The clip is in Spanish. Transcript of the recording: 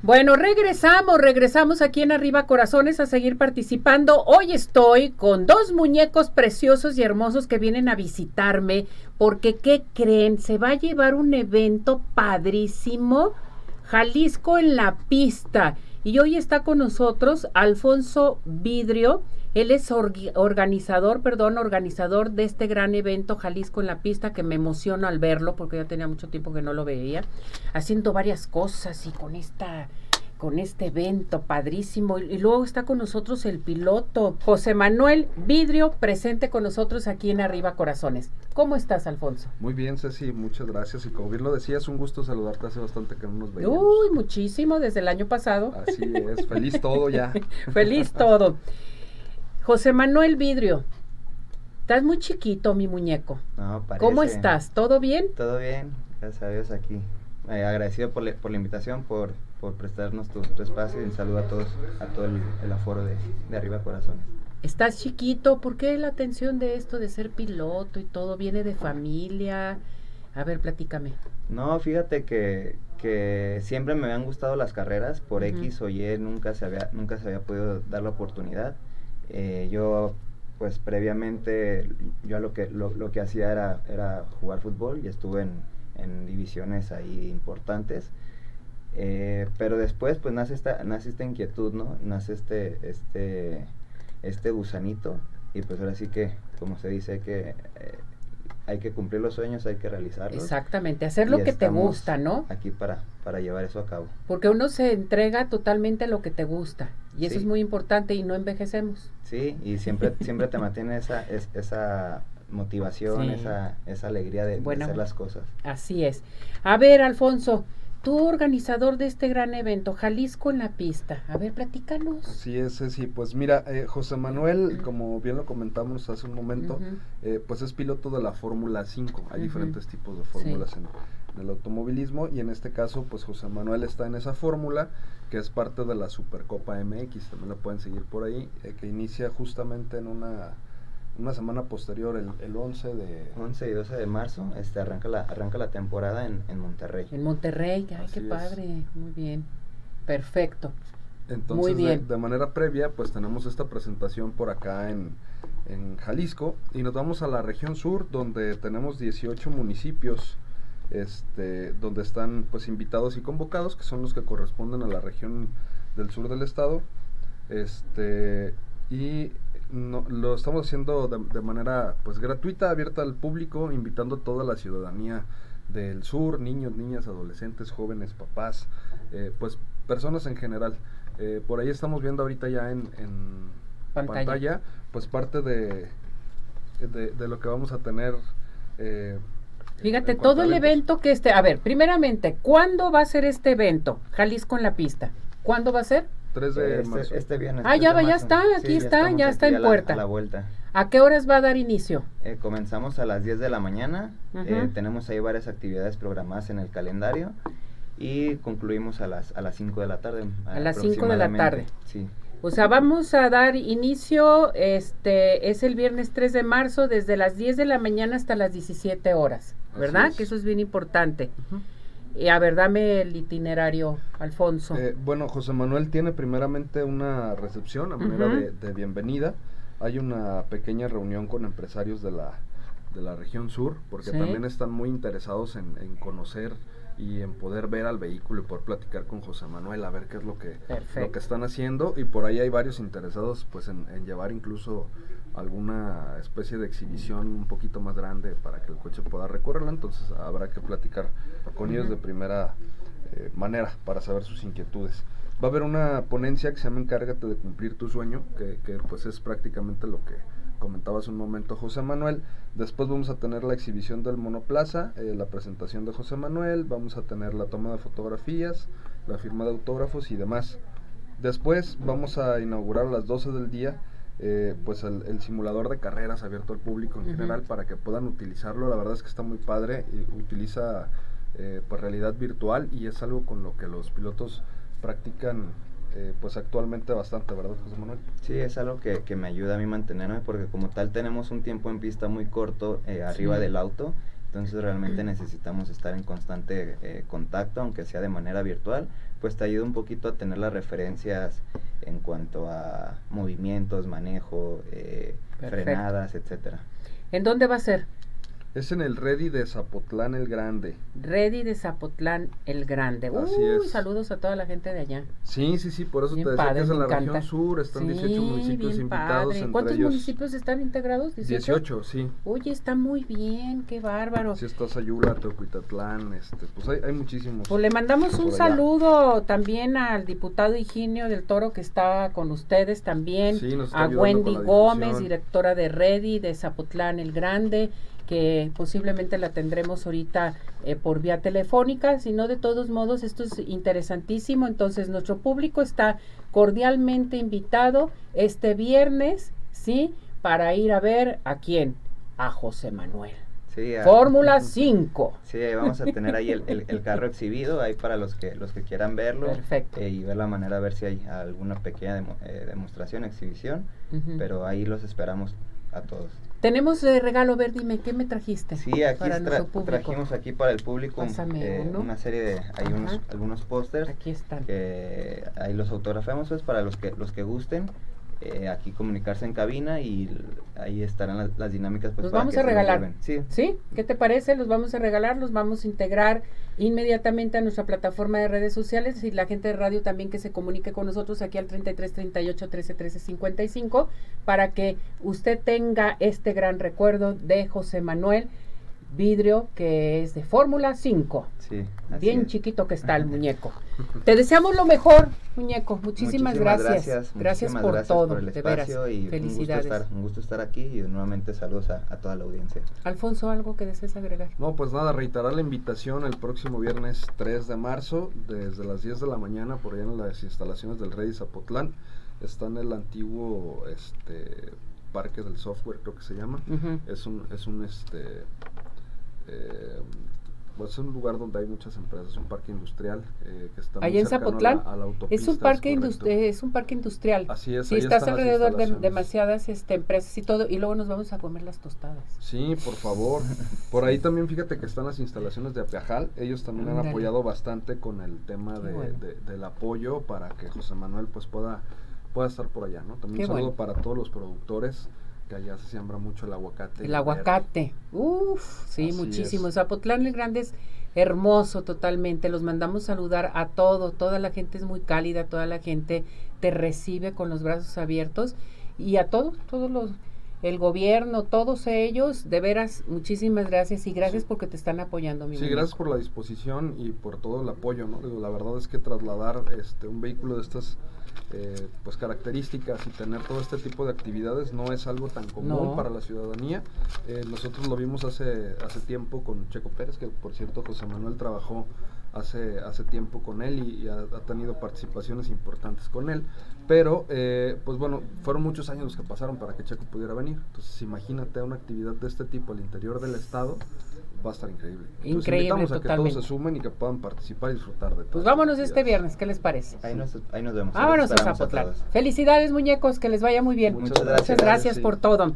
Bueno, regresamos, regresamos aquí en Arriba Corazones a seguir participando. Hoy estoy con dos muñecos preciosos y hermosos que vienen a visitarme porque, ¿qué creen? Se va a llevar un evento padrísimo, Jalisco en la pista. Y hoy está con nosotros Alfonso Vidrio. Él es organizador, perdón, organizador de este gran evento Jalisco en la pista que me emociona al verlo porque ya tenía mucho tiempo que no lo veía, haciendo varias cosas y con esta con este evento padrísimo. Y luego está con nosotros el piloto José Manuel Vidrio, presente con nosotros aquí en Arriba Corazones. ¿Cómo estás, Alfonso? Muy bien, Ceci, muchas gracias. Y como bien lo decías, un gusto saludarte. Hace bastante que no nos veíamos. Uy, muchísimo, desde el año pasado. Así es, feliz todo ya. feliz todo. José Manuel Vidrio, estás muy chiquito, mi muñeco. No, parece. ¿Cómo estás? ¿Todo bien? Todo bien, gracias a Dios aquí. Eh, agradecido por, por la invitación, por por prestarnos tu, espacio y un saludo a todos, a todo el, aforo de, Arriba Corazones. Estás chiquito, ¿por qué la atención de esto de ser piloto y todo viene de familia? A ver, platícame. No, fíjate que, que siempre me habían gustado las carreras, por X o Y nunca se había, nunca se había podido dar la oportunidad. Eh, yo pues previamente yo lo que lo, lo, que hacía era, era jugar fútbol y estuve en, en divisiones ahí importantes eh, pero después pues nace esta, nace esta inquietud, ¿no? Nace este, este, este gusanito y pues ahora sí que, como se dice, que eh, hay que cumplir los sueños, hay que realizarlos. Exactamente, hacer lo que te gusta, ¿no? Aquí para, para llevar eso a cabo. Porque uno se entrega totalmente a lo que te gusta y eso es muy importante y no envejecemos. Sí, y siempre, siempre te mantiene esa, esa motivación, esa, esa alegría de, de hacer las cosas. Así es. A ver, Alfonso, tú organizador de este gran evento, Jalisco en la pista. A ver, platícanos. Sí, es, sí, pues mira, eh, José Manuel, como bien lo comentamos hace un momento, eh, pues es piloto de la Fórmula 5. Hay diferentes tipos de fórmulas en, el automovilismo y en este caso, pues José Manuel está en esa fórmula que es parte de la Supercopa MX. También la pueden seguir por ahí, eh, que inicia justamente en una una semana posterior, el, el 11 de... 11 y 12 de marzo, este, arranca, la, arranca la temporada en, en Monterrey. En Monterrey, ay, qué padre, muy bien, perfecto. Entonces, muy bien. De, manera previa, pues tenemos esta presentación por acá en, en Jalisco y nos vamos a la región sur, donde tenemos 18 municipios, este, donde están pues invitados y convocados, que son los que corresponden a la región del sur del estado. Este, y no, lo estamos haciendo de, manera pues gratuita, abierta al público, invitando a toda la ciudadanía del sur, niños, niñas, adolescentes, jóvenes, papás, eh, pues personas en general. Eh, por ahí estamos viendo ahorita ya en, pantalla. pues parte de, de, lo que vamos a tener. Eh, Fíjate, todo el evento que este, a ver, primeramente, ¿cuándo va a ser este evento? Jalisco en la pista. ¿Cuándo va a ser? 3 de este, marzo. Este viernes. Ah, ya, va, ya está, aquí está, ya, está en puerta. A la, vuelta. ¿A qué horas va a dar inicio? Eh, comenzamos a las 10 de la mañana. Eh, tenemos ahí varias actividades programadas en el calendario. Y concluimos a las, a las 5 de la tarde. A las 5 de la tarde. Sí. O sea, vamos a dar inicio, este, es el viernes 3 de marzo, desde las 10 de la mañana hasta las 17 horas, ¿verdad? Que eso es bien importante. Y a ver, dame el itinerario, Alfonso. Eh, bueno, José Manuel tiene primeramente una recepción a manera de, bienvenida. Hay una pequeña reunión con empresarios de la, de la región sur, porque también están muy interesados en, conocer y en poder ver al vehículo y poder platicar con José Manuel a ver qué es lo que, lo que están haciendo. Y por ahí hay varios interesados pues en, en llevar incluso alguna especie de exhibición un poquito más grande para que el coche pueda recorrerla, entonces habrá que platicar con ellos de primera eh, manera para saber sus inquietudes. Va a haber una ponencia que se llama Encárgate de cumplir tu sueño, que, pues es prácticamente lo que comentaba hace un momento José Manuel. Después vamos a tener la exhibición del monoplaza, eh, la presentación de José Manuel, vamos a tener la toma de fotografías, la firma de autógrafos y demás. Después vamos a inaugurar a las 12 del día eh, pues el, simulador de carreras abierto al público en general para que puedan utilizarlo. La verdad es que está muy padre, y utiliza eh, pues realidad virtual y es algo con lo que los pilotos practican eh, pues actualmente bastante, ¿verdad José Manuel? Sí, es algo que, que, me ayuda a mí mantenerme porque como tal tenemos un tiempo en pista muy corto arriba del auto Entonces realmente necesitamos estar en constante eh, contacto, aunque sea de manera virtual, pues te ayuda un poquito a tener las referencias en cuanto a movimientos, manejo, eh, frenadas, etcétera. ¿En dónde va a ser? Es en el Ready de Zapotlán el Grande. Ready de Zapotlán el Grande. Uy, saludos a toda la gente de allá. Sí, sí, sí, por eso te decía que es en la región sur, están 18 municipios invitados. ¿Cuántos municipios están integrados? 18? sí. Oye, está muy bien, qué bárbaro. Sí, está Sayula, Teocuitatlán, este, pues hay, hay muchísimos. Pues le mandamos un saludo también al diputado Higinio del Toro que está con ustedes también. Sí, a Wendy Gómez, directora de Ready de Zapotlán el Grande que posiblemente la tendremos ahorita eh, por vía telefónica, sino de todos modos esto es interesantísimo, entonces nuestro público está cordialmente invitado este viernes, ¿sí? Para ir a ver a quién, a José Manuel. Sí, Fórmula 5. Sí, vamos a tener ahí el, el, carro exhibido, ahí para los que los que quieran verlo. Perfecto. Eh, y ver la manera, a ver si hay alguna pequeña eh, demostración, exhibición, pero ahí los esperamos a todos. Tenemos de regalo, ver, dime, ¿qué me trajiste? Sí, aquí trajimos aquí para el público eh, una serie de, hay unos, algunos pósters. Aquí están. Que ahí los autografamos, pues, para los que, los que gusten. Eh, aquí comunicarse en cabina y ahí estarán las, dinámicas. Pues, los vamos a regalar. Sí. sí. ¿Qué te parece? Los vamos a regalar, los vamos a integrar inmediatamente a nuestra plataforma de redes sociales y la gente de radio también que se comunique con nosotros aquí al 33 38 13 13 55 para que usted tenga este gran recuerdo de José Manuel vidrio que es de Fórmula 5. Sí, Bien chiquito que está el muñeco. Te deseamos lo mejor, muñeco. Muchísimas, gracias. Gracias, por todo, por el espacio Y Felicidades. Un gusto, estar, un gusto estar aquí y nuevamente saludos a, toda la audiencia. Alfonso, ¿algo que desees agregar? No, pues nada, reiterar la invitación el próximo viernes 3 de marzo, desde las 10 de la mañana, por allá en las instalaciones del Rey Zapotlán. Está en el antiguo este parque del software, creo que se llama. Es un, es un este eh, pues es un lugar donde hay muchas empresas, un parque industrial eh, que está Ahí en Zapotlán es un parque es un parque industrial. Así es. Sí, estás alrededor de demasiadas este, empresas y todo y luego nos vamos a comer las tostadas. Sí, por favor. por ahí también fíjate que están las instalaciones de Apiajal. Ellos también han apoyado bastante con el tema de, del apoyo para que José Manuel pues pueda pueda estar por allá, ¿no? También un saludo para todos los productores que allá se siembra mucho el aguacate. El aguacate, uff, sí, muchísimo. Zapotlán el Grande es hermoso totalmente. Los mandamos saludar a todo, toda la gente es muy cálida, toda la gente te recibe con los brazos abiertos y a todos, todos los el gobierno, todos ellos, de veras, muchísimas gracias y gracias porque te están apoyando. Mi sí, gracias por la disposición y por todo el apoyo, ¿no? la verdad es que trasladar este un vehículo de estas eh, pues características y tener todo este tipo de actividades no es algo tan común para la ciudadanía. Eh, nosotros lo vimos hace, hace tiempo con Checo Pérez, que por cierto José Manuel trabajó hace, hace tiempo con él y, ha, tenido participaciones importantes con él. Pero, eh, pues bueno, fueron muchos años los que pasaron para que Checo pudiera venir. Entonces, imagínate una actividad de este tipo al interior del estado va a estar increíble. increíble, invitamos a que todos se sumen y que puedan participar y disfrutar de todo. Pues vámonos este viernes, ¿qué les parece? Ahí nos, ahí nos vemos. Vámonos a Zapotlán. Felicidades, muñecos, que les vaya muy bien. Muchas gracias. Muchas gracias por todo.